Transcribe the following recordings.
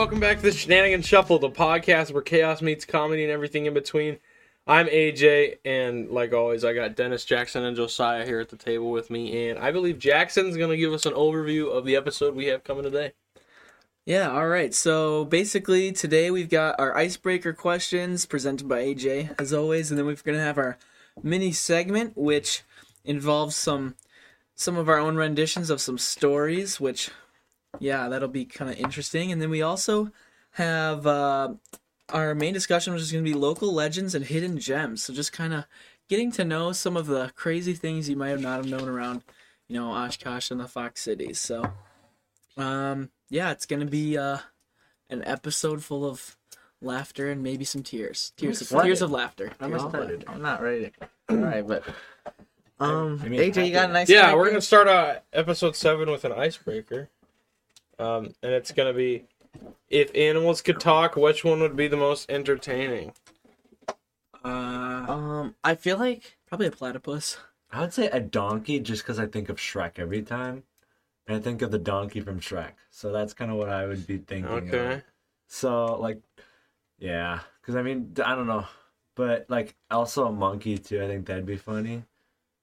welcome back to the Shenanigan Shuffle, the podcast where chaos meets comedy and everything in between. I'm AJ, and like always, I got Dennis, Jackson, and Josiah here at the table with me, and I believe Jackson's gonna give us an overview of the episode we have coming today. Yeah, all right. So basically, today we've got our icebreaker questions presented by AJ, as always, and then we're going to have our mini segment, which involves some some of our own renditions of some stories, which, yeah, that'll be kind of interesting. And then we also have uh, our main discussion, which is going to be local legends and hidden gems. So just kind of getting to know some of the crazy things you might have not have known around, you know, Oshkosh and the Fox Cities. So, um, yeah, it's gonna be uh, an episode full of laughter and maybe some tears. Tears, of, tears of laughter. I'm Tears of excited. laughter. I'm not ready. All right, but um, I mean, AJ, you got a nice. Yeah, we're gonna start uh, episode seven with an icebreaker, um, and it's gonna be if animals could talk, which one would be the most entertaining? Uh, Um, I feel like probably a platypus. I would say a donkey just because I think of Shrek every time. And I think of the donkey from Shrek. So that's kind of what I would be thinking. Okay. Of. So, like, yeah. Because, I mean, I don't know. But, like, also a monkey, too. I think that'd be funny.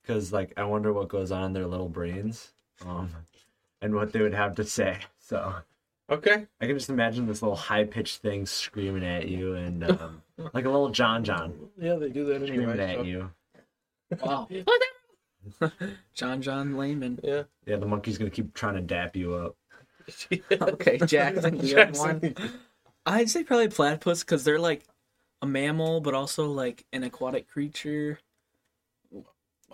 Because, like, I wonder what goes on in their little brains um, and what they would have to say. So Okay. I can just imagine this little high pitched thing screaming at you and, um, like a little John John Yeah, they do that screaming anyway. at so- you. Wow. John John Lehman. Yeah. Yeah, the monkey's going to keep trying to dap you up. okay, Jackson, you have Jackson. one. I'd say probably platypus because they're like a mammal, but also like an aquatic creature.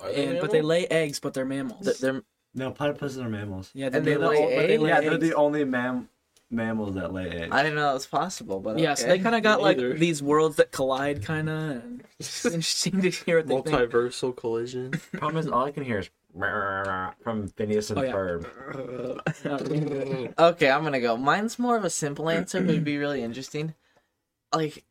Are they And but they lay eggs, but they're mammals. Th- They're No, platypuses are mammals. yeah, and they mammals, lay but they eggs? lay Yeah, they're the only mam- mammals that lay eggs. I didn't know that was possible, but Yeah, so they kind of got like Neither. these worlds that collide, kind of. It's interesting to hear what they think. multiversal collision. Problem is, all I can hear is from Phineas and Oh, yeah. Ferb. Okay, I'm gonna go. Mine's more of a simple answer, but it'd be really interesting. Like,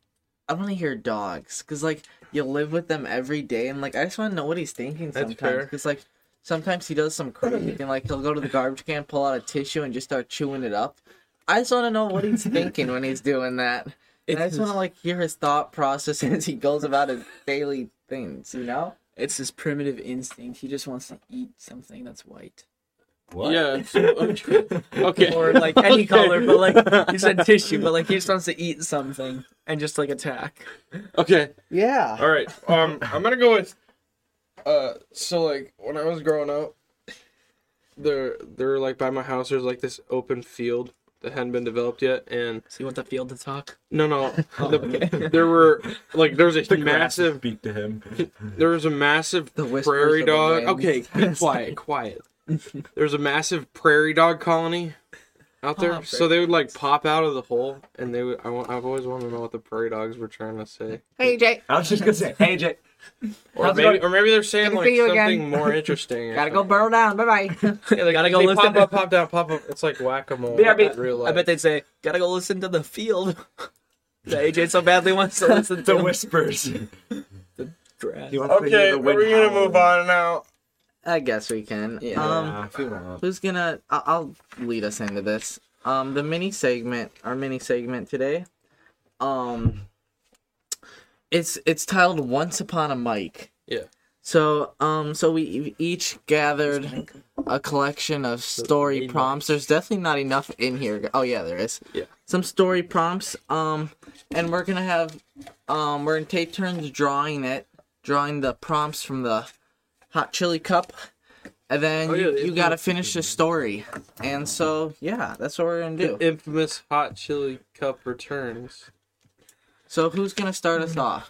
I want to hear dogs, cause like you live with them every day, and like I just want to know what he's thinking That's sometimes. fair. Cause like sometimes he does some crazy thing, like he'll go to the garbage can, pull out a tissue, and just start chewing it up. I just want to know what he's thinking when he's doing that. And I just want to like hear his thought process as he goes about his daily things. You know? It's his primitive instinct. He just wants to eat something that's white. What? Yeah. it's- okay. Or like any color, but like he said tissue, but like he just wants to eat something and just like attack. Okay. Yeah. All right. Um, I'm gonna go with. Uh, so like when I was growing up, there, there like by my house, there's like this open field that hadn't been developed yet, and So you want the field to talk? no, no, the, there were like there was a The massive, speak to him. there was a massive The prairie of the dog. Okay, be quiet, quiet. There was a massive prairie dog colony out there, Oh, so they would like pop out of the hole, and they would. I, wa- I've always wanted to know what the prairie dogs were trying to say. Hey Jake, I was just gonna say, hey, Jay. Or How's it maybe, going? or maybe they're saying Good to like see you something again. more interesting. or gotta go something. burrow down. Bye bye. Yeah, they Gotta go they listen Pop up, pop down, pop up. It's like whack a mole. BRB. Real life. I bet they'd say, "Gotta go listen to the field." the AJ so badly wants to listen to The the whispers. grass. He wants to hear Okay, the are wind we gonna howling. move on now? I guess we can. Yeah. Um, Yeah, if you want. who's gonna? I- I'll lead us into this. Um, the mini segment, our mini segment today. Um, it's it's titled "Once Upon a Mic." Yeah. So, um, so we each gathered a collection of story prompts. There's definitely not enough in here. Oh yeah, there is. Yeah. Some story prompts. Um, and we're gonna have, um, we're gonna take turns drawing it, drawing the prompts from the hot chili cup, and then Oh, yeah, you, the you gotta finish the story. And so yeah, that's what we're gonna do. The infamous hot chili cup returns. So who's gonna start us off?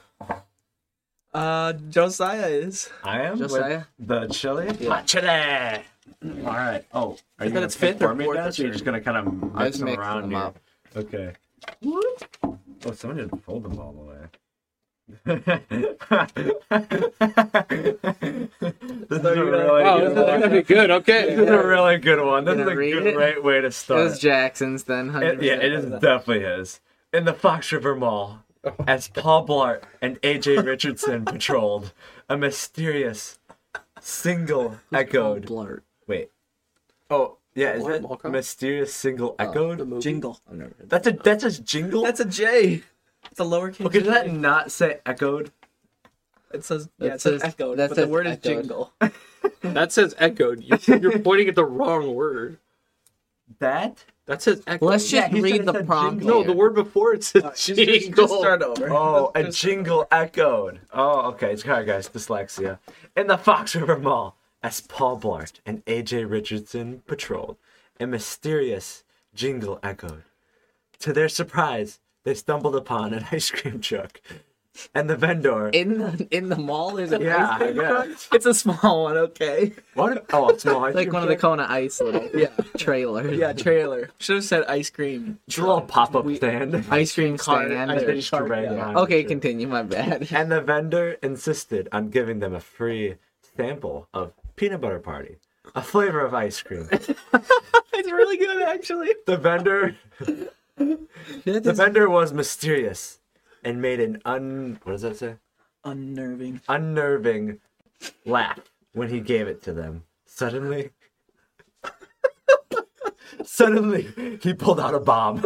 Uh, Josiah is. I am Josiah? with the chili. Yeah. Hot chili. All right. Oh, are you gonna it's pick fifth or for me, fourth Dennis, or you're turn. just gonna kind of I mix them mixing around them here? up. Okay. Oh, someone didn't fold them all the way. this is a really Wow, good this is one. gonna be good. Okay. This is a really good one. This is Gonna a read it? great way to It start. was Jackson's then. 100%. It- yeah, it is definitely his. In the Fox River Mall, as Paul Blart and AJ Richardson patrolled, a mysterious single echoed. Blart. Wait, Oh, Yeah, is What, that Mall mysterious single uh, echoed? The movie? Jingle. I've never heard That's a that's a jingle. That's a J. It's a lowercase. okay. Does that J. not say echoed? It says yeah, it says, says- echoed, that but the says word is jingle. That says echoed. You, you're pointing at the wrong word. That? That says echoed. Let's just he read the prompt. no, the word before it says Just, just, jingle. just start over. Oh, a jingle echoed. Oh, okay. Sorry, guys. Dyslexia. In the Fox River Mall, as Paul Blart and AJ Richardson patrolled, a mysterious jingle echoed. To their surprise, they stumbled upon an ice cream truck, and the vendor. in the in the mall there's a yeah, I guess. It's a small one, okay. What? Oh, a small ice like cream one of the truck? Kona Ice little Yeah. trailer. Yeah, trailer. Should have said ice cream. It's a little pop-up stand. Ice cream Cart, stand. ice cream Just cart, right yeah. behind Okay, the continue. My bad. And the vendor insisted on giving them a free sample of peanut butter party, a flavor of ice cream. It's really good, actually. The vendor The vendor was mysterious and made an un what does that say? Unnerving. Unnerving laugh when he gave it to them. Suddenly Suddenly he pulled out a bomb.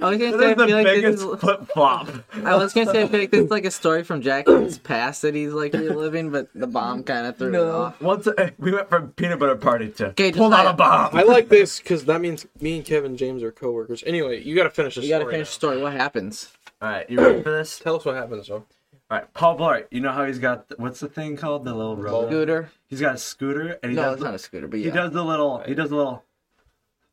I was gonna That say, I the feel like this biggest is, flip flop. I was gonna say, I feel like this is like a story from Jackson's past that he's like reliving, but the bomb kind of threw it No. off. Once uh, we went from peanut butter party to Okay, just pulled out like- a bomb. I like this because that means me and Kevin James are coworkers. Anyway, you got to finish this. You gotta story finish now. the story. What happens? All right, you ready for this? Tell us what happens, though. All right, Paul Blart. You know how he's got the, what's the thing called the little roller? Scooter? He's got a scooter and he No, does it's the- not a scooter, but He does the little. He does the little.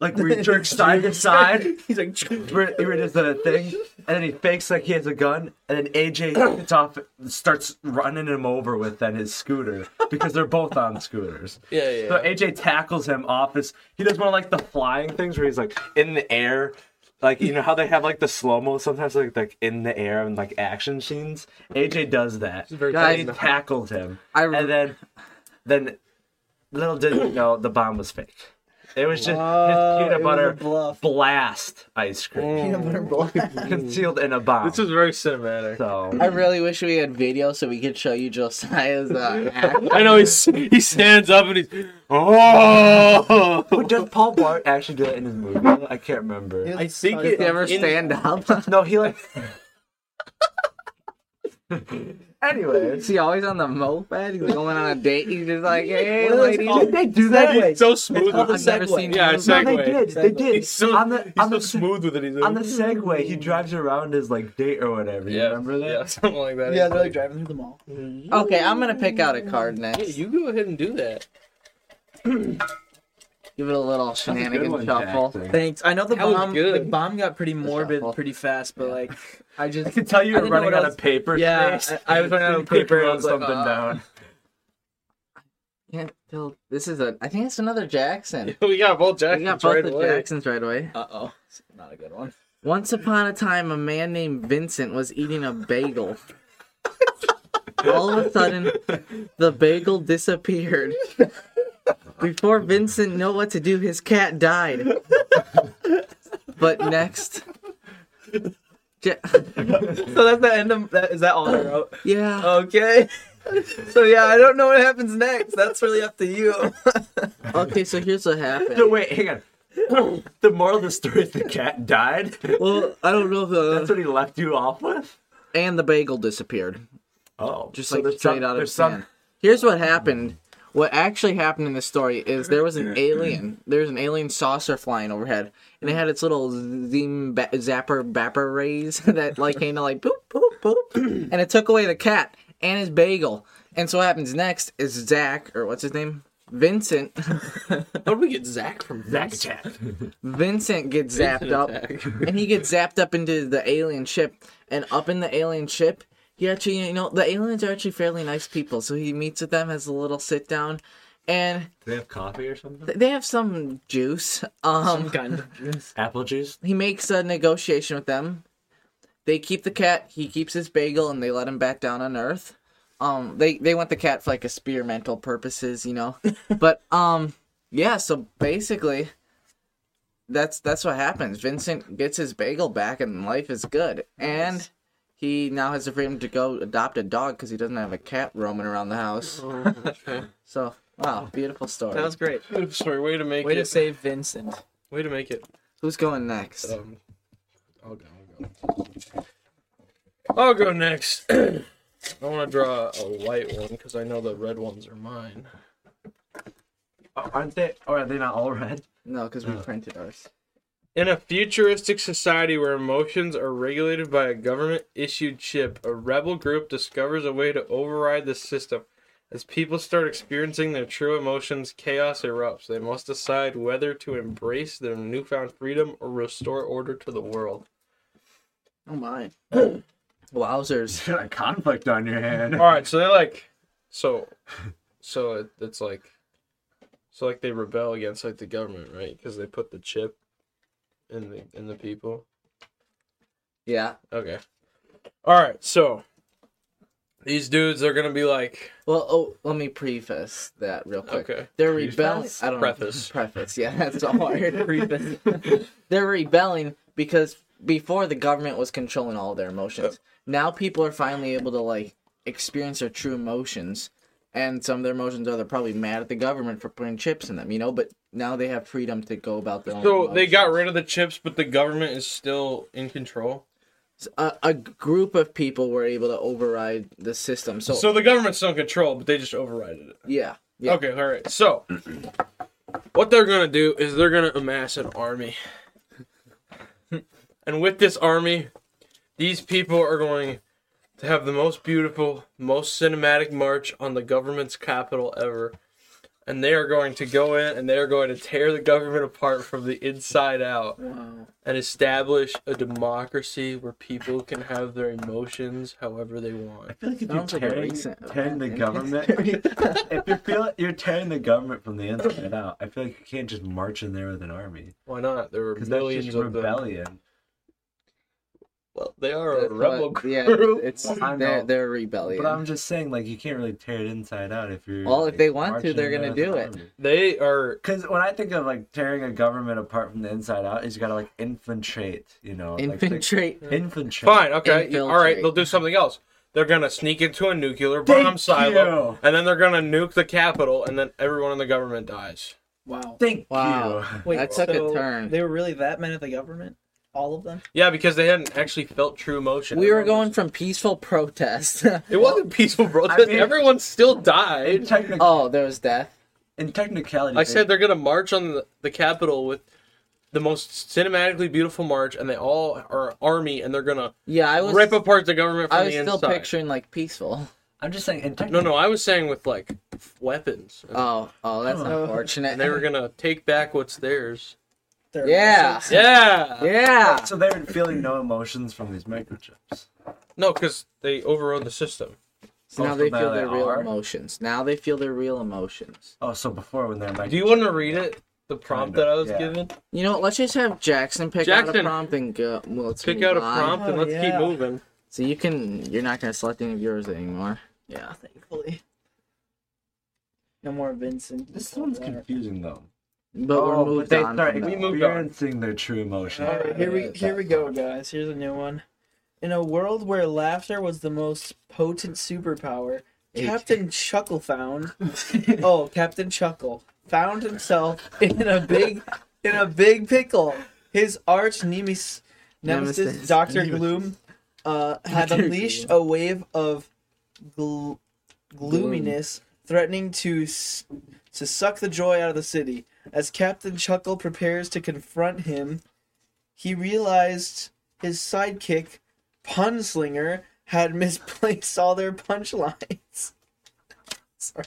Like where he jerks side to side. He's like, Where he does the thing, and then he fakes like he has a gun, and then AJ gets off, starts running him over with then his scooter because they're both on scooters. Yeah, yeah. So AJ tackles him off his. He does one of like the flying things where he's like in the air. Like you know how they have like the slow mo sometimes like like in the air and like action scenes. AJ does that. very Guys, he tackled him, I really and then then little did he know the bomb was fake. It was just Oh, his peanut butter blast ice cream peanut butter black. concealed in a bomb. this is very cinematic. so I really wish we had video so we could show you Josiah's uh, act. I know he's, he stands up and he's oh. But does Paul Blart actually do that in his movie? I can't remember. I think he it ever in- stand up? No, he like. Anyways, Is he always on the moped? He's going on a date. He's just like, hey, What is ladies. it called? they do that. He's so smooth. called with the it. I've never Segway. seen Yeah, him. a No, Segway. they did. They did. He's so, on the he's on so the smooth with it. He's like, on the Segway, he drives around his like date or whatever. You yeah, remember that? Yeah, something like that. Yeah, they're like driving through the mall. Mm-hmm. Okay, I'm gonna pick out a card Yeah, next. you go ahead and do that. Give it a little That's a shenanigan one, shuffle. Jackson. Thanks. I know the That was bomb. good. The bomb got pretty morbid shuffle. pretty fast, but like, I I just can tell you I were didn't know running what out else- of paper. Yeah, space. I- I was running out of You quickly paper, I wrote was like, something uh, down. Can't tell. This is a. I think it's another Jackson. we got both We Jacksons got both right the away. Jacksons right away. uh oh, not a good one. Once upon a time, a man named Vincent was eating a bagel. All of a sudden, the bagel disappeared. Before Vincent knew what to do, his cat died. But next, Ja- So that's the end of that. Is that all I wrote? yeah, Okay. So yeah, I don't know what happens next. That's really up to you. okay. So here's what happened. No, wait, hang on. the moral of the story is the cat died. Well, I don't know if uh, That's what he left you off with. and the bagel disappeared. Oh, just so like straight some- out of there's his some. Here's what happened. What actually happened in this story is there was an alien. There was an alien saucer flying overhead, and it had its little zim ba- zapper bapper rays that like came to like boop boop boop, and it took away the cat and his bagel. And so what happens next is Zach or what's his name, Vincent. How did we get Zach from Zack Vince? attack. Vincent gets zapped Vincent up, attack. and he gets zapped up into the alien ship. And up in the alien ship, he actually, you know, the aliens are actually fairly nice people. So he meets with them, has a little sit down, and Do they have coffee or something? th- they have some juice. Um, Some kind of juice. Apple juice. he makes a negotiation with them. They keep the cat. He keeps his bagel, and they let him back down on Earth. Um, they they want the cat for like experimental purposes, you know. but um, yeah. So basically, that's that's what happens. Vincent gets his bagel back, and life is good. And he now has the freedom to go adopt a dog because he doesn't have a cat roaming around the house. Oh, okay. So Wow, beautiful story. That was great. Sorry, way to make it Way to save Vincent. way to make it. Who's going next? Um, I'll go. I'll go. I'll go next. I want to draw a white one because I know the red ones are mine. Aren't they? Or are they not all red? No, because we Oh. printed ours. In a futuristic society where emotions are regulated by a government issued chip, a rebel group discovers a way to override the system. As people start experiencing their true emotions, chaos erupts. They must decide whether to embrace their newfound freedom or restore order to the world. Oh my. Wowzers. You got a conflict on your hand. All right, so they like, so, so it, it's like, so like they rebel against like the government, right? Because they put the chip in the in the people. Yeah. Okay. All right, so these dudes are gonna be like, Well, oh, let me preface that real quick. okay, They're rebelling. I don't Preface. know. Preface. Yeah, that's all I heard. Preface. They're rebelling because before the government was controlling all their emotions. Oh. Now people are finally able to like experience their true emotions, and some of their emotions are they're probably mad at the government for putting chips in them, you know. But now they have freedom to go about their own. so they got rid of the chips, but the government is still in control. a, a group of people were able to override the system. So, So the government's still in control, but they just overrided it. yeah, yeah. Okay, all right. So what they're gonna do is they're gonna amass an army, and with this army, these people are going to have the most beautiful, most cinematic march on the government's capital ever. And they are going to go in and they are going to tear the government apart from the inside out Wow. and establish a democracy where people can have their emotions however they want. I want. feel like if you're Sounds like tearing, tearing the government, if you feel like you're tearing the government from the inside out, I feel like you can't just march in there with an army Why not? There were because that's millions just of them. Rebellion. Well, they are a That's rebel what- group. yeah, it's I they're know. they're rebellion. But I'm just saying, like, you can't really tear it inside out if you're. Well, if they want to, they're gonna do it. army. They are. Because when I think of like tearing a government apart from the inside out, is you gotta like infiltrate, you know, like, Infiltrate. infiltrate. Fine, okay. Infiltrate. All right, they'll do something else. They're gonna sneak into a nuclear Thank bomb silo, you. and then they're gonna nuke the capital, and then everyone in the government dies. Wow. Thank Wow. you. Wait, That took a turn. They were really that mad at the government? All of them? Yeah, because they hadn't actually felt true emotion. We were going from peaceful protest. It wasn't peaceful protest. mean- Everyone still died. technic- oh, there was death. in technicality, I said they're gonna march on the, the capital with the most cinematically beautiful march, and they all are army, and they're gonna Yeah, I was. rip apart the government from I was the still inside. picturing like peaceful. I'm just saying. In technic- No, no, I was saying with like weapons, Oh, oh, that's Oh. unfortunate. and they were gonna take back what's theirs. Their Yeah. emotions. Yeah. Yeah. So they were feeling no emotions from these microchips. No, because they overrode the system. So now Oh, they feel their real are? emotions. Now they feel their real emotions. Oh, so before when they're microchips. Do you want to read it? The prompt Kinda, that I was yeah. given. You know, what, let's just have Jackson pick out a prompt and go. Well, let's Pick move out a on. prompt and Oh, let's keep yeah. moving. So you can. You're not gonna select any of yours anymore. Yeah, thankfully. No more Vincent. This one's confusing though. But oh, we're but moved they on. start from We that. moved on. their true emotions. All right, here we here we go, guys. Here's a new one. In a world where laughter was the most potent superpower, Eight. Captain Chuckle found oh Captain Chuckle found himself in a big in a big pickle. His arch nemesis, nemesis, Nemesis. Doctor Gloom, uh, had unleashed a wave of gl- gloominess, threatening to s- to suck the joy out of the city. As Captain Chuckle prepares to confront him, he realized his sidekick, Punslinger, had misplaced all their punchlines. Sorry.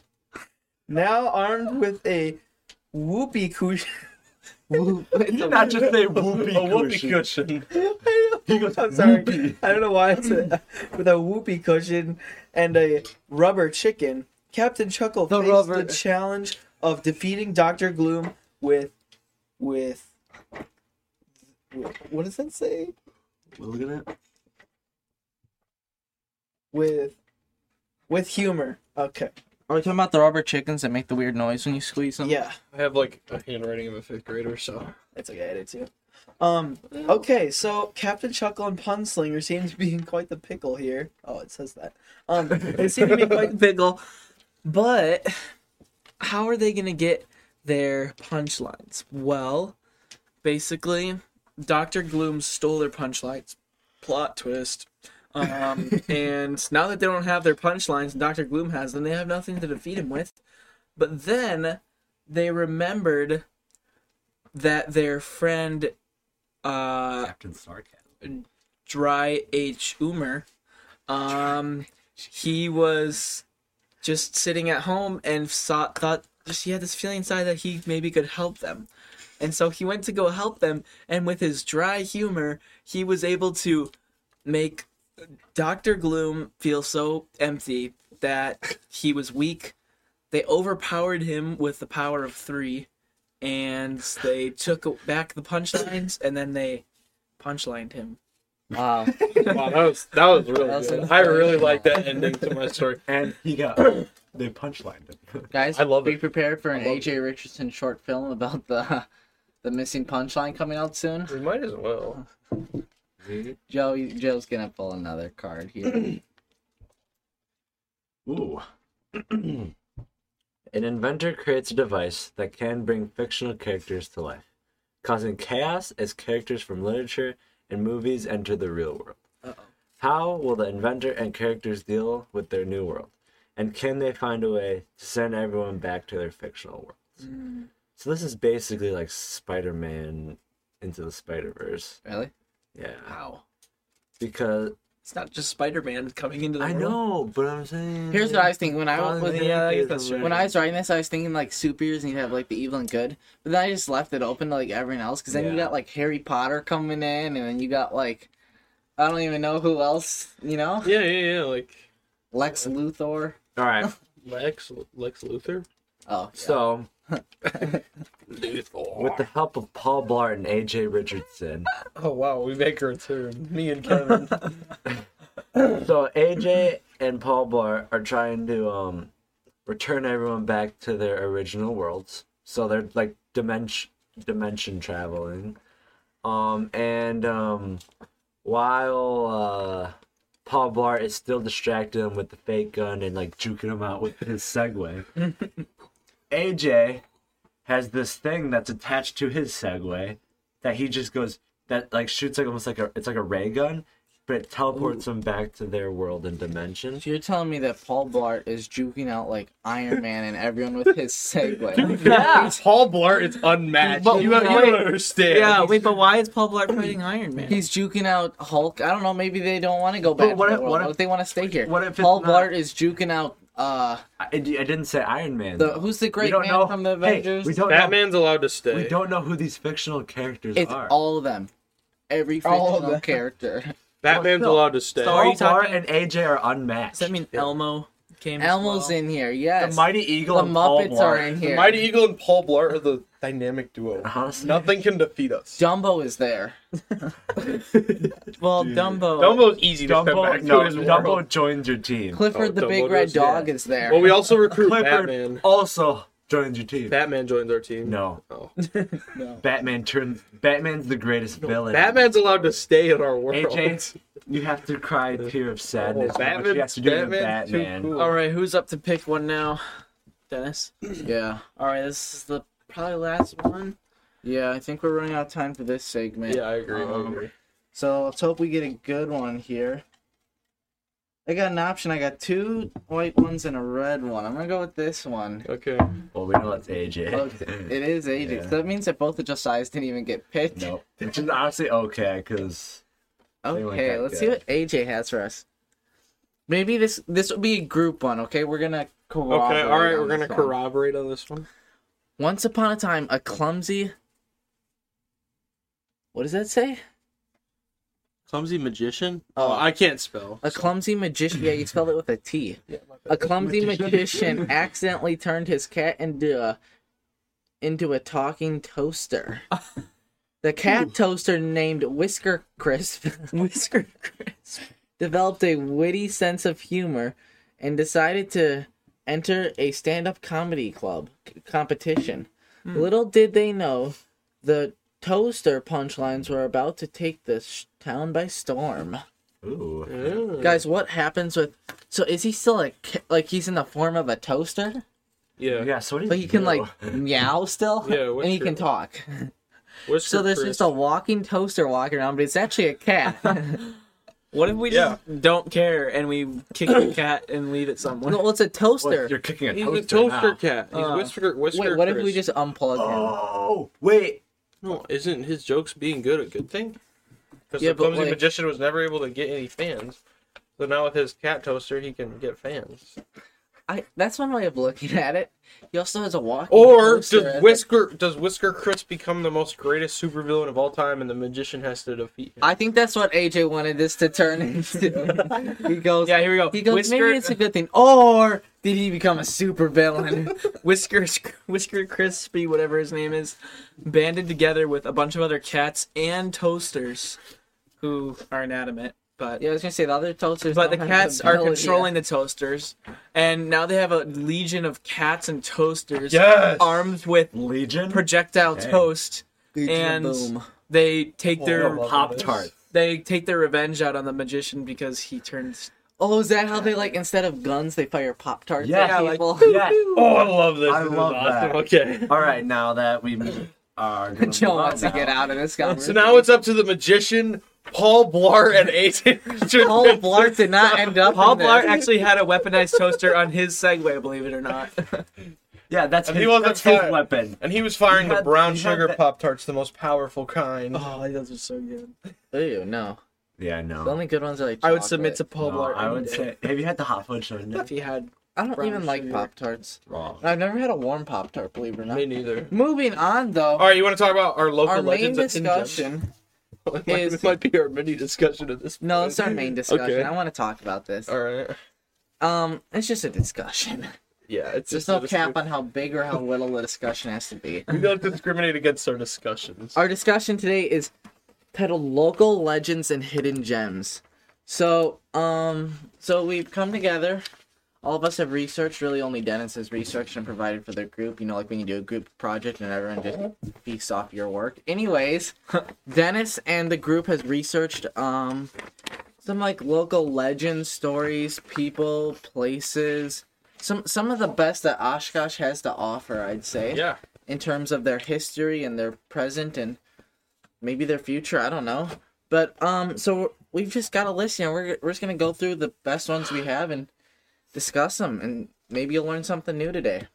Now armed with a whoopee cushion. Not just say whoopee A whoopee cushion. cushion. He goes, I'm sorry. "Whoopee." I don't know why it's a, with a whoopee cushion and a rubber chicken. Captain Chuckle The faced rubber- the challenge of defeating Doctor Gloom with, with, with- what does that say? Look at it. With, with humor. Okay. Are we talking about the rubber chickens that make the weird noise when you squeeze them? Yeah, I have like a handwriting of a fifth grader, so it's okay. I did too. Um. Okay, so Captain Chuckle and Punslinger seem to be in quite the pickle here. Oh, it says that. Um, they seem to be quite the pickle, but how are they gonna get their punchlines? Well, basically, Doctor Gloom stole their punchlines. Plot twist. Um, and now that they don't have their punchlines, and Doctor Gloom has them. They have nothing to defeat him with. But then they remembered that their friend uh, Captain Sarcasm. Dry H. Umer, um, he was just sitting at home and saw, thought just he had this feeling inside that he maybe could help them. And so he went to go help them, and with his dry humor, he was able to make Dr. Gloom feel so empty that he was weak. They overpowered him with the power of three, and they took back the punchlines, and then they punchlined him. Wow. Wow, that was that was really That was good. I really inspirational. like that ending to my story. And he got they punchlined him. Guys, I love be it. prepared for an I love AJ Richardson short film about the the missing punchline coming out soon. We might as well. Joe, you- Joe's gonna pull another card here. Ooh. An inventor creates a device that can bring fictional characters to life, causing chaos as characters from literature and movies enter the real world. Uh-oh. How will the inventor and characters deal with their new world? And can they find a way to send everyone back to their fictional worlds? Mm. So this is basically like Spider-Man into the Spider-Verse. really? Yeah. Wow. Because It's not just Spider Man coming into the I world. know, but I'm saying Here's what I was thinking when I was Yeah, I guess that's true. when I was writing this. I was thinking like superheroes and you have like the evil and good, but then I just left it open to like everyone else because then you got like Harry Potter coming in, and then you got like I don't even know who else. You know, Yeah, yeah, yeah. Like Lex Luthor. All right. Lex Lex Luthor. Oh, yeah. So Luthor. With the help of Paul Blart and AJ Richardson. Oh wow, we make a return. Me and Kevin. So AJ and Paul Blart are trying to um return everyone back to their original worlds. So they're like dimension dimension traveling. Um and um while uh Paul Blart is still distracting him with the fake gun and like juking him out with his Segway. AJ has this thing that's attached to his Segway that he just goes that like shoots like almost like a it's like a ray gun, but it teleports him back to their world and dimension. So you're telling me that Paul Blart is juking out like Iron Man and everyone with his Segway? yeah, Paul Blart is unmatched. But you, don't- you don't understand. Yeah, wait, but why is Paul Blart fighting Iron Man? He's juking out Hulk. I don't know. Maybe they don't want to go back. But what to if- the world. what What if- if they want to stay here? what if Paul not- Blart is juking out? Uh, I, I didn't say Iron Man. the who's the we great don't man know from the Hey, Avengers? we don't Batman's allowed to know. stay. We don't know who these fictional characters it's are. all of them. Every All of fictional them. character. Batman's Well, no. allowed to stay. So are you talking- and AJ are unmatched. Does that mean Elmo came? Elmo's well? in here. Yes. The Mighty Eagle The and Paul Muppets are Blart. in The. Mighty Eagle and Paul Blart are the dynamic duo. Honestly, Nothing can defeat us. Dumbo is there. Well, Dumbo. Dumbo's easy to step Dumbo, back no, to his Dumbo world. joins your team. Clifford Oh, the Dumbo Big Red does, Dog yeah. is there. Well, we also recruit Clifford Batman. also joins your team. Batman joins our team. no, Oh. Batman turns. Batman's the greatest villain. Batman's allowed to stay in our world. AJ, you have to cry a tear of oh, sadness. Oh, Batman- he has to do with Batman's too Batman. cool. All right, who's up to pick one now? Dennis. yeah. All right, this is the probably last one. Yeah, I think we're running out of time for this segment. Yeah, I agree. I Um, agree. So let's hope we get a good one here. I got an option. I got two white ones and a red one. I'm gonna go with this one. Okay. Well, we know it's AJ. Okay, It is AJ. Yeah. So that means that both of Josiah's didn't even get picked. Nope. Which is honestly okay, because They Okay, let's see what AJ has for us. Maybe this this will be a group one. Okay, we're gonna Okay. All right. on We're gonna one. corroborate on this one. Once upon a time, a clumsy. What does that say? Clumsy magician. Oh. Oh, I can't spell. A clumsy magician. Yeah, you spelled it with a T. A clumsy magician accidentally turned his cat into a into a talking toaster. The cat toaster named Whisker Crisp Whisker Chris. developed a witty sense of humor and decided to enter a stand-up comedy club c- competition. Hmm. Little did they know the toaster punchlines were about to take this sh- town by storm. ooh, Yeah. Guys, what happens with? So is he still like like he's in the form of a toaster? Yeah. Yeah, so what do but he can do? like meow still, Yeah, and he Whisker- can talk. Whisker So there's Chris. just a walking toaster walking around, but it's actually a cat. What if we just don't care and we kick the cat and leave it somewhere? no, it's a What, toaster. you're kicking a He's toaster. a toaster now. cat. He's Uh, Whisker Whisker Wait, what if Chris. we just unplug him? Oh wait, No, isn't his jokes being good a good thing? Because Yeah, the but, clumsy like- magician was never able to get any fans. So now with his cat toaster, he can get fans. I that's one way of looking at it. He also has a walking. Or does at Whisker does Whisker Chris become the most greatest supervillain of all time, and the magician has to defeat him? I think that's what AJ wanted this to turn into. he goes, Yeah, here we go. He goes, Whisker, maybe it's a good thing. Or did he become a super villain? Whisker, Whisker Crispy, whatever his name is, banded together with a bunch of other cats and toasters who are inanimate. But yeah, I was gonna say the other toasters. but the cats are ability. controlling the toasters, and now they have a legion of cats and toasters Yes! armed with Legion. projectile Dang. toast. Legion and- Boom. They take their Pop Tart. they take their revenge out on the magician because he turns. Oh, is that how they like instead of guns they fire pop tarts Yeah, at like- people? Yeah. Oh, I love this. I This is love awesome. that. Okay. All right, now that we are gonna Joe move on wants to now. get out of this So now it's up to the magician, Paul Blart, and AJ. Paul Blart did not end up. Paul in this. Blart actually had a weaponized toaster on his Segway, believe it or not. Yeah, that's And his, he wasn't that's his fired. weapon. And he was firing He the had- brown he had sugar that- Pop Tarts, the most powerful kind. Oh, those are so good. Ew, no. Yeah, no. The no. only good ones are like. I would submit to Paul No, Blart. I any would day. say, have you had the hot fudge sundae? if he had. I don't brown even like sugar. pop tarts. Wrong. I've never had a warm pop tart, believe it or not. Me neither. Moving on though. All right, you want to talk about our local our main legends and Hidden Gems? discussion. It might, is- it might be our mini discussion of this point. No, it's our main discussion. Okay. I want to talk about this. All right. Um, it's just a discussion. Yeah, it's There's just no cap on how big or how little the discussion has to be. We don't discriminate against our discussions. Our discussion today is titled "Local Legends and Hidden Gems." So, um, so we've come together. All of us have researched. Really, only Dennis has researched and provided for their group. You know, like when you do a group project and everyone just feasts off your work. Anyways, Dennis and the group has researched um some like local legends, stories, people, places. Some some of the best that Oshkosh has to offer, I'd say Yeah. in terms of their history and their present and maybe their future. I don't know. But um, so we've just got a list. You know, we're we're just gonna go through the best ones we have and discuss them, and maybe you'll learn something new today.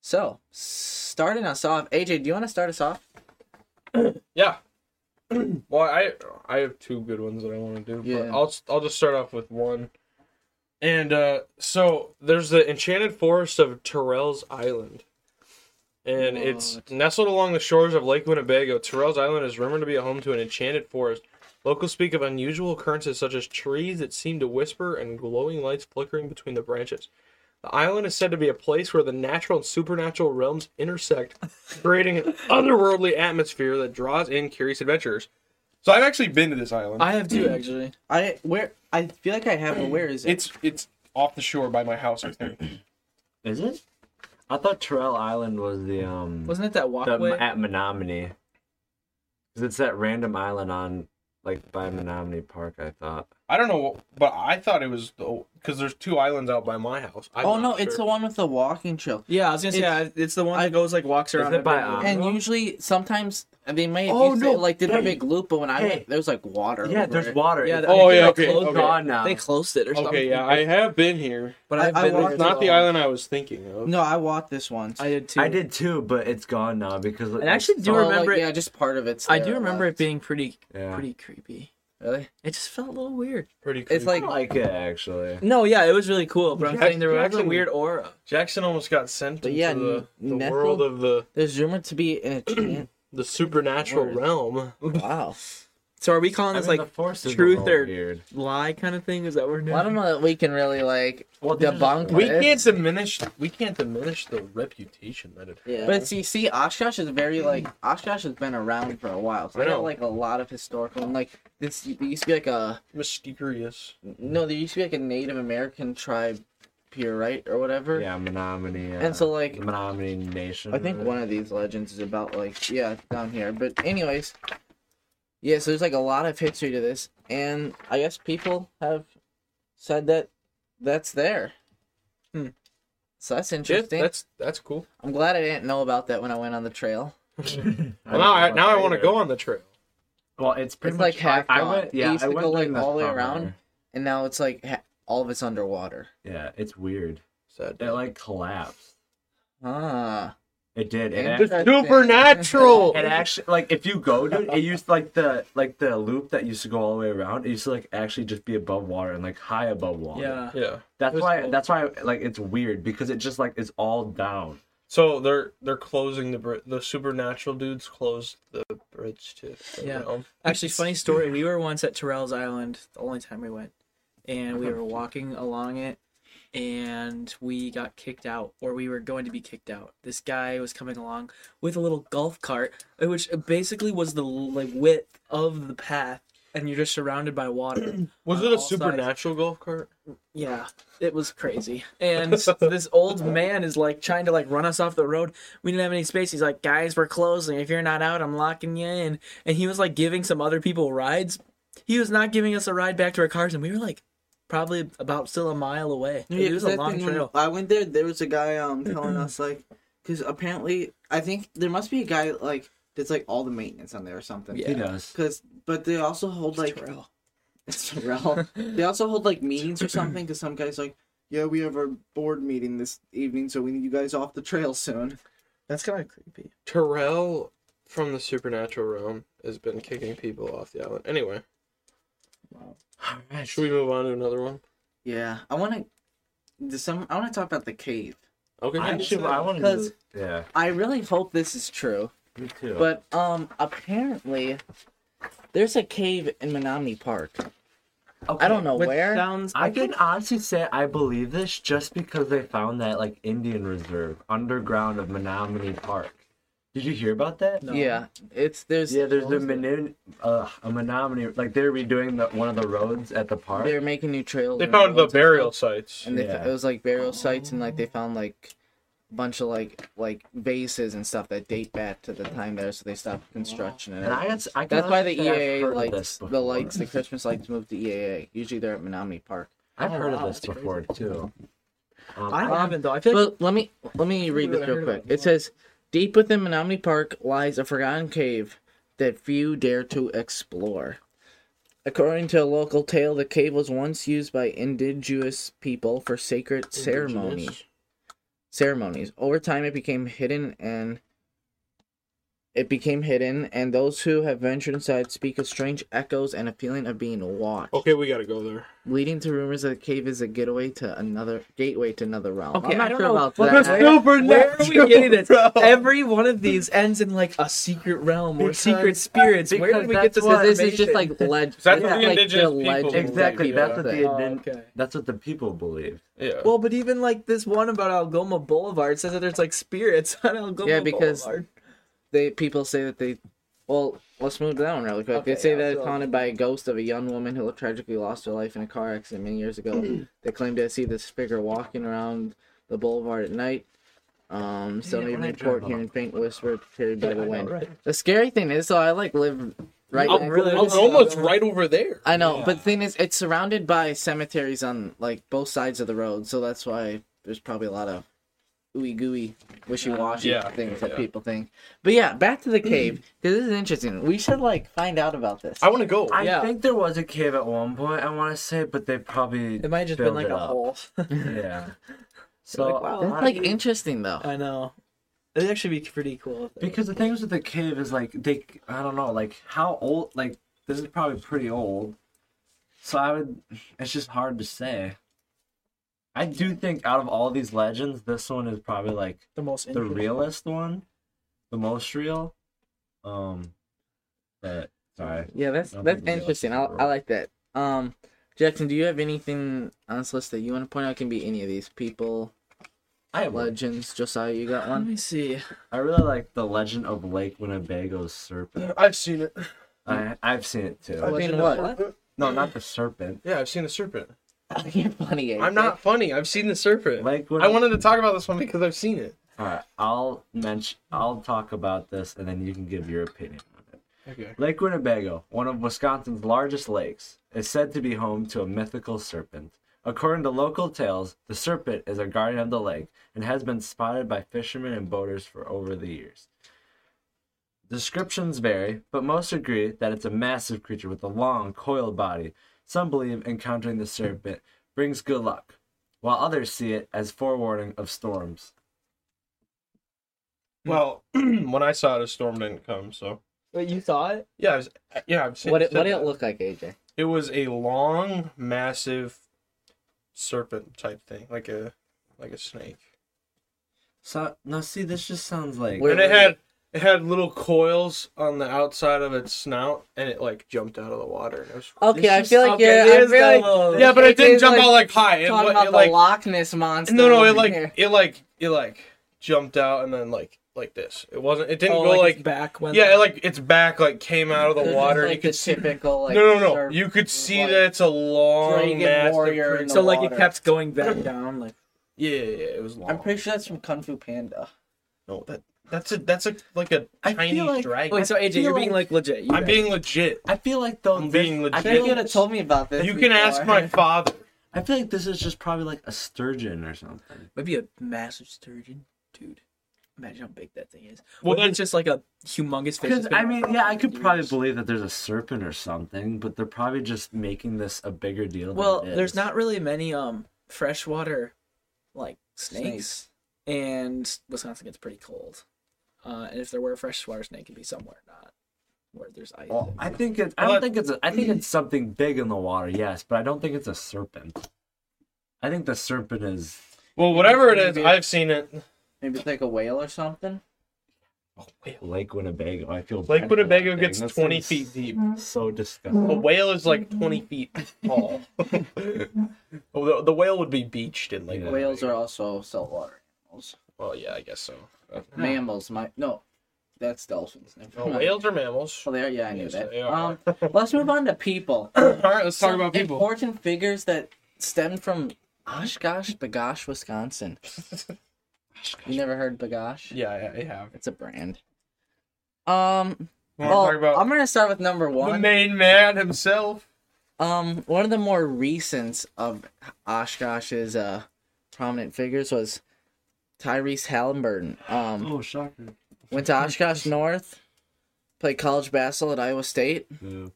So, starting us off, AJ, do you want to start us off? Yeah. well, I I have two good ones that I want to do. Yeah. But I'll I'll just start off with one. And uh so there's the enchanted forest of Terrell's Island. And it's nestled along the shores of Lake Winnebago. Terrell's Island is rumored to be a home to an enchanted forest. Locals speak of unusual occurrences such as trees that seem to whisper and glowing lights flickering between the branches. The island is said to be a place where the natural and supernatural realms intersect, creating an otherworldly atmosphere that draws in curious adventurers. So I've actually been to this island. I have two actually. I where I feel like I have, but where is it? It's it's off the shore by my house, I think. Is it? I thought Terrell Island was the um Wasn't it that the, walkway? at Menominee. Cause it's that random island on like by Menominee Park. I thought. I don't know, but I thought it was because there's two islands out by my house. I'm oh not no, sure. it's the one with the walking trail. yeah, I was gonna say It's- yeah, it's the one that goes like walks around. it by, every- And usually, sometimes they may Oh, use no. it, like did a Hey. big loop, but when I Hey. went, there was like water. Yeah, over there's it. water. Yeah, It's- I Oh, yeah, they okay, closed okay. it. now. They closed it or something. Okay, yeah, I have been here. but I- I've I been there. walked not the along. island I was thinking of. No, I walked this once. I did too. I did too, but it's gone now because. I actually do Oh, remember it. yeah, just part of it. I do remember it being pretty, Yeah. pretty creepy. Really. It just felt a little weird. Pretty. Cool. It's creepy. I like it actually. No, yeah, it was really cool. But I'm Jackson- saying there was a Jackson- weird aura. Jackson almost got sent But into yeah, the, the Nethel- world of the There's rumored to be an enchant. the supernatural Word. realm. wow. So are we calling I this mean, like the force truth little or- weird. lie kind of thing? Is that what we're doing? Well, I don't know that we can really like Well, there's just- debunk We it. can't diminish. We can't diminish the reputation that it. Yeah. But see, see, Oshkosh is very like Oshkosh has been around for a while, so I I got know. like a lot of historical and like this. There used to be like a Mysterious. no, there used to be like a Native American tribe here, right, or whatever. Yeah, Menominee. Uh, And so, like- Menominee Nation. I think one of these legends is about like yeah down here. But anyways, yeah. So there's like a lot of history to this, and I guess people have said that that's there. Hmm. So that's Yeah, interesting. that's that's cool. I'm glad I didn't know about that when I went on the trail. Well, now I now I want to go on the trail. Well, it's pretty It's much like half I, I gone. went. It Yeah, used I to went go, like, all the way summer. around. And now it's like ha- all of it's underwater. Yeah, it's weird. So It like collapsed. Ah. It did. It, act- The supernatural. it actually like if you go, dude, it used like the like the loop that used to go all the way around. It used to like actually just be above water and like high above water. Yeah. yeah. That's It was why. cool. That's why. Like it's weird because it just like is all down. So they're they're closing the bridge. The supernatural dudes closed the bridge to. The Yeah. realm. Actually, funny story. We were once at Terrell's Island, the only time we went, and we were walking along it, and we got kicked out, or we were going to be kicked out. This guy was coming along with a little golf cart, which basically was the like width of the path, and you're just surrounded by water. Was it a all sides. supernatural golf cart? Yeah, it was crazy. And this old man is like trying to like run us off the road. We didn't have any space. He's like, "Guys, we're closing. If you're not out, I'm locking you in." And he was like giving some other people rides. He was not giving us a ride back to our cars, and we were like probably about still a mile away. it was a long trail. I went there. There was a guy um telling us like, because apparently I think there must be a guy like that's like all the maintenance on there or something. Yeah. He does. Because but they also hold like Terrell. it's Terrell. they also hold like meetings or something. Because some guys like, yeah, we have our board meeting this evening, so we need you guys off the trail soon. That's kind of creepy. Terrell from the supernatural realm has been kicking people off the island. Anyway, should we move on to another one? Yeah, I want to. Some I want to talk about the cave. Okay. Actually, I want to. Yeah. I really hope this is true. Me too. But um apparently there's a cave in Menominee Park. I don't know Which where. sounds. I can honestly say I believe this just because they found that like Indian reserve underground of Menominee Park. Did you hear about that? No. Yeah, it's there's Yeah, there's what a was uh, a Menominee like they're redoing the one of the roads at the park. They're making new trails. They found the burial stuff, sites. and they Yeah. it was like burial sites and like they found like a bunch of like like vases and stuff that date back to the time there, so they stopped construction and And I everything. guess I That's why the honestly say EAA lights, the before. lights, the Christmas lights moved to EAA. Usually they're at Menominee Park. I've Oh, heard wow, of this that's crazy. before too. Um, I I- haven't though. I feel like But let me let me read this real quick. it It says, "Deep within Menominee Park lies a forgotten cave that few dare to explore." According to a local tale, the cave was once used by indigenous people for sacred ceremonies. Ceremonies. Over time, it became hidden and it became hidden, and those who have ventured inside speak of strange echoes and a feeling of being watched, Okay, we gotta go there. leading to rumors that the cave is a getaway to another gateway to another realm. Okay, I'm not I don't sure know. about What that. was Where are we getting this? Every one of these ends in like a secret realm or Because- secret spirits. Where because did we that's get this what- This is just information? like legend. That's it's what the like indigenous people believe. exactly. that That's what the say. Oh, Indian- okay. that's what the people believe. Yeah. Well, but even like this one about Algoma Boulevard says that there's like spirits on Algoma Yeah, because- Boulevard. They people say that they. Well, let's move down really quick. Okay, they say yeah, that it's haunted by a ghost of a young woman who tragically lost her life in a car accident many years ago. they claim to see this figure walking around the boulevard at night. Um, so Yeah, many report drive hearing faint whispers carried by the I know, wind. right? The scary thing is, so I like live right. Al- next- really Al- is- Almost right over there. I know, Yeah. but the thing is, it's surrounded by cemeteries on like both sides of the road, so that's why there's probably a lot of ooey gooey, wishy washy Yeah, things that yeah. people think. But yeah, back to the cave because this is interesting. We should like find out about this. I want to go. I Yeah. think there was a cave at one point. I want to say, but they probably It might have just been like a up. hole. Yeah. So like, wow. That's I- like interesting though. I know. It'd actually be pretty cool. Because the things with the cave is like they, I don't know, like how old, like this is probably pretty old. So I would, it's just hard to say. I do think out of all these legends, this one is probably like the most the interesting. realest one, the most real. Um, but sorry, Yeah, that's that's think we got interesting. I, I like that. Um, Jackson, do you have anything on this list that you want to point out? It can be any of these people, I have legends. one. legends. Josiah, you got one. Let me see. I really like the legend of Lake Winnebago's serpent. I've seen it. I I've seen it too. I mean, Legend what? what? No, not the serpent. Yeah, I've seen the serpent. You're funny. AJ. I'm not funny. I've seen the serpent. Lake I wanted to talk about this one because I've seen it. All right, I'll mention. I'll talk about this, and then you can give your opinion on it. Okay. Lake Winnebago, one of Wisconsin's largest lakes, is said to be home to a mythical serpent, According to local tales, the serpent is a guardian of the lake and has been spotted by fishermen and boaters for over the years. Descriptions vary, but most agree that it's a massive creature with a long, coiled body. Some believe encountering the serpent brings good luck, while others see it as forewarning of storms. Hmm. Well, when I saw it, a storm didn't come. So Wait, you saw it? yeah, I was, yeah, I've seen. What it, what did it look like, AJ? It was a long, massive serpent type thing, like a like a snake, So now, see, this just sounds like Wait, and it had it had little coils on the outside of its snout, and it like jumped out of the water. And it was, Okay, I feel like okay, yeah, I is feel like little- yeah, but it didn't is jump like out like high. It, talking wa- about it the like Loch Ness monster. no, no, it like here. it like it like jumped out and then like like this. It wasn't. It didn't oh, go like, like, its back when yeah, it, like its back like came out of the They're water. and like you could the see. typical like no, no, no. surf- You could see like, that it's a long, dragon massive warrior in the so like water. it kept going back down. Like Yeah, yeah, yeah, it was long. I'm pretty sure that's from Kung Fu Panda. No, that that's a that's a like a I feel Chinese like- dragon. wait, so AJ, you're being like- like legit. You I'm read being legit. I feel like though I'm this- being legit. I legit. think you would have told me about this. You can ask my father. I feel like this is just probably like a sturgeon or something. Maybe a massive sturgeon, dude. Imagine how big that thing is. Well, Well, then- it's just like a humongous fish. Because I mean, yeah, I for could probably believe that there's a serpent or something, but they're probably just making this a bigger deal. Than Well, there's not really many um freshwater like snakes, Snakes. and Wisconsin gets pretty cold. Uh, and if there were a freshwater snake, it'd be somewhere not where there's ice. Well, I think it's. I don't think it's. A, I think it's something big in the water, yes, but I don't think it's a serpent. I think the serpent is. Well, whatever it is, Maybe- I've seen it. Maybe it's like a whale or something. Lake Winnebago. I feel Lake bad for Winnebago that gets thing. That 20 sounds feet deep. So disgusting. A whale is like 20 feet tall. oh, the, the whale would be beached in Lake Yeah. Whales are also saltwater animals. Well, yeah, I guess so. Uh, Mammals, my no, that's dolphins. Never mind. whales are mammals. Oh, they are. Yeah, I knew Yes, that. they are. Um, let's move on to people. All right, let's talk Some about people. Important figures that stemmed from Oshkosh, B'gosh, Wisconsin. You never heard B'gosh? Yeah, I, I have. It's a brand. Um, well, talk about I'm gonna start with number one. the one. main man himself? Um, one of the more recent of Oshkosh's uh prominent figures was Tyrese Haliburton. Um, Oh, shocker. went to Oshkosh North, played college basketball at Iowa State. Boo.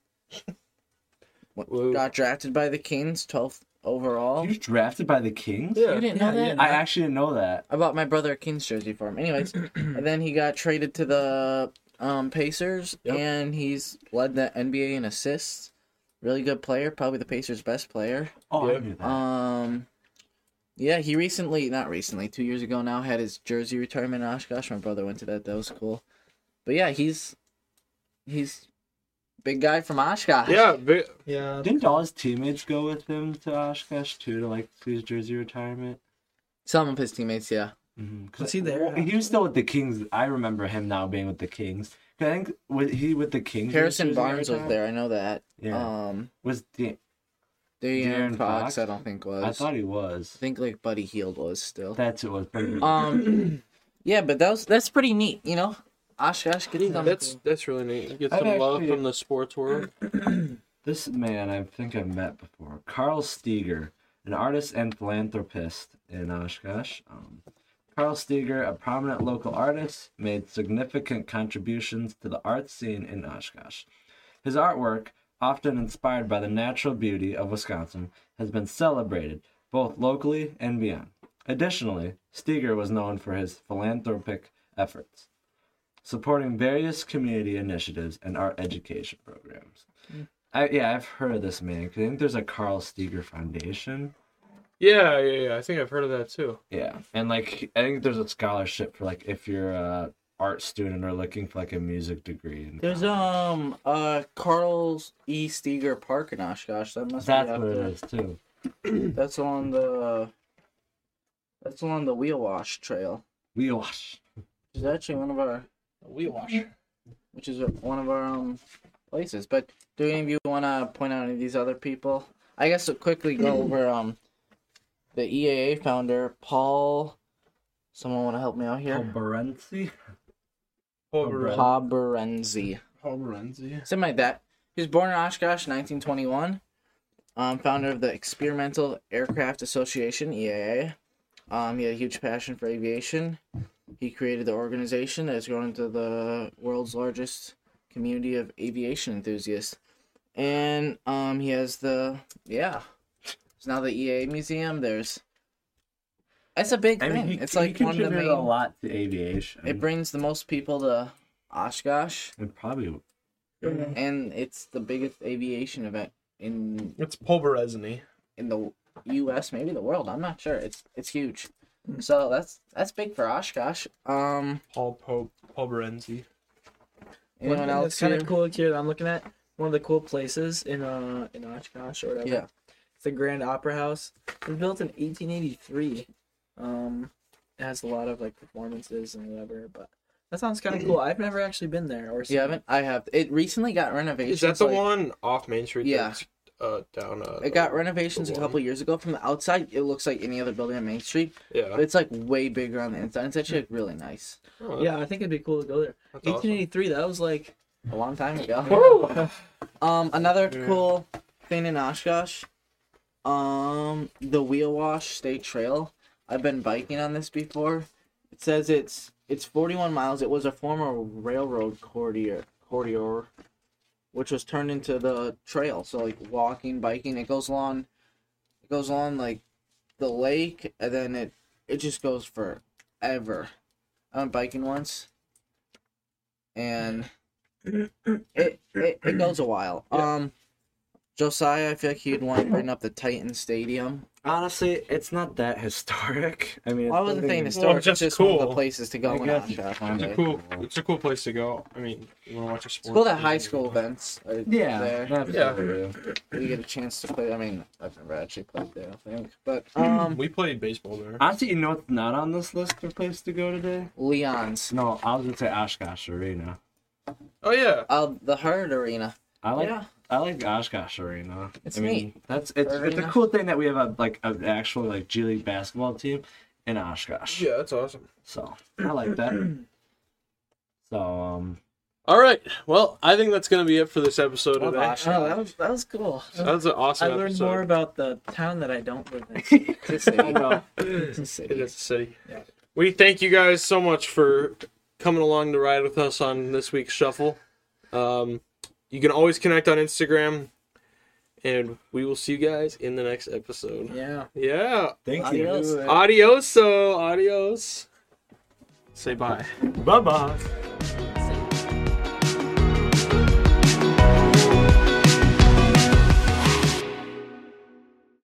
Woo. Got drafted by the Kings, 12th overall. He was drafted by the Kings. Yeah. You didn't know Yeah, that? yeah. I actually didn't know that. I bought my brother a Kings jersey for him. Anyways, and then he got traded to the um, Pacers, Yep. and he's led the NBA in assists. Really good player, probably the Pacers' best player. Oh, Yeah. I knew that. Um, yeah, he recently, not recently, two years ago now, had his jersey retirement in Oshkosh. My brother went to that. That was cool. But yeah, he's he's big guy from Oshkosh. Yeah, bi- yeah. Didn't all his teammates go with him to Oshkosh too to like see his jersey retirement? Some of his teammates, yeah. Mm-hmm. Was he there? He was still with the Kings. I remember him now being with the Kings. I think was he with the Kings. Harrison Barnes was there. I know that. Yeah. Um, was the, De'Aaron De'Aaron Fox, Fox? I don't think was. I thought he was. I think like Buddy Hield was still. That's it was. Um, yeah, but that was that's pretty neat. You know, Oshkosh gets some. That's that's really neat. You get I've some love actually- from the sports world. This man I think I've met before. Carl Steiger, an artist and philanthropist in Oshkosh. Um, Carl Steiger, a prominent local artist, made significant contributions to the art scene in Oshkosh. His artwork, often inspired by the natural beauty of Wisconsin, has been celebrated both locally and beyond. Additionally, Steiger was known for his philanthropic efforts, supporting various community initiatives and art education programs. Mm. I, yeah, I've heard of this man. I think there's a Carl Steiger Foundation. Yeah, yeah, yeah. I think I've heard of that too. Yeah, and like I think there's a scholarship for like if you're a art student or looking for like a music degree. There's um uh Carl E. Steiger Park in Oshkosh. That must that's be what it after. is too. That's along the. That's along the Wiouwash Trail. Wiouwash. Which is actually one of our, Wiouwash. which is one of our um places. But do any of you want to point out any of these other people? I guess to quickly go over um the EAA founder Paul. Someone want to help me out here? Barenzi. Paul Berenzi. Paul Renzi. something like that. He was born in Oshkosh, 1921. Um, founder of the Experimental Aircraft Association (EAA). Um, he had a huge passion for aviation. He created the organization that has grown into the world's largest community of aviation enthusiasts. And um, he has the yeah. There's now the EAA museum. There's it's a big I thing. mean, he, it's he like one of the contributed main. a lot to aviation. It brings the most people to Oshkosh, It probably and it's the biggest aviation event in It's pulverizing in the U.S. maybe the world. I'm not sure. It's it's huge. So that's that's big for Oshkosh. Um, Paul Pope Pulverenzi. anyone One thing else that's kind of cool here that I'm looking at one of the cool places in uh in Oshkosh or whatever. Yeah. It's the Grand Opera House. It was built in 1883. Um, it has a lot of like performances and whatever, but that sounds kind of cool. I've never actually been there or seen You haven't? I have. It recently got renovations. Is that the like- one off Main Street? Yeah. that's, Uh, down. Uh, It got the- renovations a the couple one? years ago. From the outside, it looks like any other building on Main Street, Yeah. but it's like way bigger on the inside. It's actually like, really nice. Oh, Yeah, I think it'd be cool to go there. that's awesome. 1883. That was like A long time ago. um, another Yeah. cool thing in Oshkosh, um, the Wiouwash State Trail. I've been biking on this before. It says it's it's 41 miles. It was a former railroad corridor, corridor, which was turned into the trail. So like walking, biking, it goes along, it goes along like the lake, and then it it just goes forever. I went biking once, and it it, it goes a while. Yeah. Um, Josiah, I feel like he'd want to bring up the Titan Stadium. Honestly, it's not that historic. I mean, Well, I it's wasn't saying nothing- historic. just it's just one of cool. the places to go I in guess Oshkosh. it's one It's a cool. It's a cool place to go. I mean, you want to watch a sport. Let's go to high school events. Are Yeah, there. absolutely. We get a chance to play. I mean, I've never actually played there. I think, but um, We played baseball there. Honestly, you know what's not on this list for place to go today? Leon's. No, I was gonna say Oshkosh Arena. Oh yeah. Uh, the Herd Arena. I like yeah, I like Oshkosh Arena. It's I mean, neat. That's it's it's a cool thing that we have a like an actual like G League basketball team in Oshkosh. Yeah, that's awesome. So I like that. so um, All right. Well, I think that's gonna be it for this episode Love today. Oshkosh. oh, that was that was cool. That was an awesome I learned episode. more about the town that I don't live in. It's a city. It's a city. is a city. Yeah. We thank you guys so much for coming along to ride with us on this week's shuffle. Um, you can always connect on Instagram, and we will see you guys in the next episode. Yeah. Yeah. thank Adios. you. Adios. So adios. Say bye. Bye bye.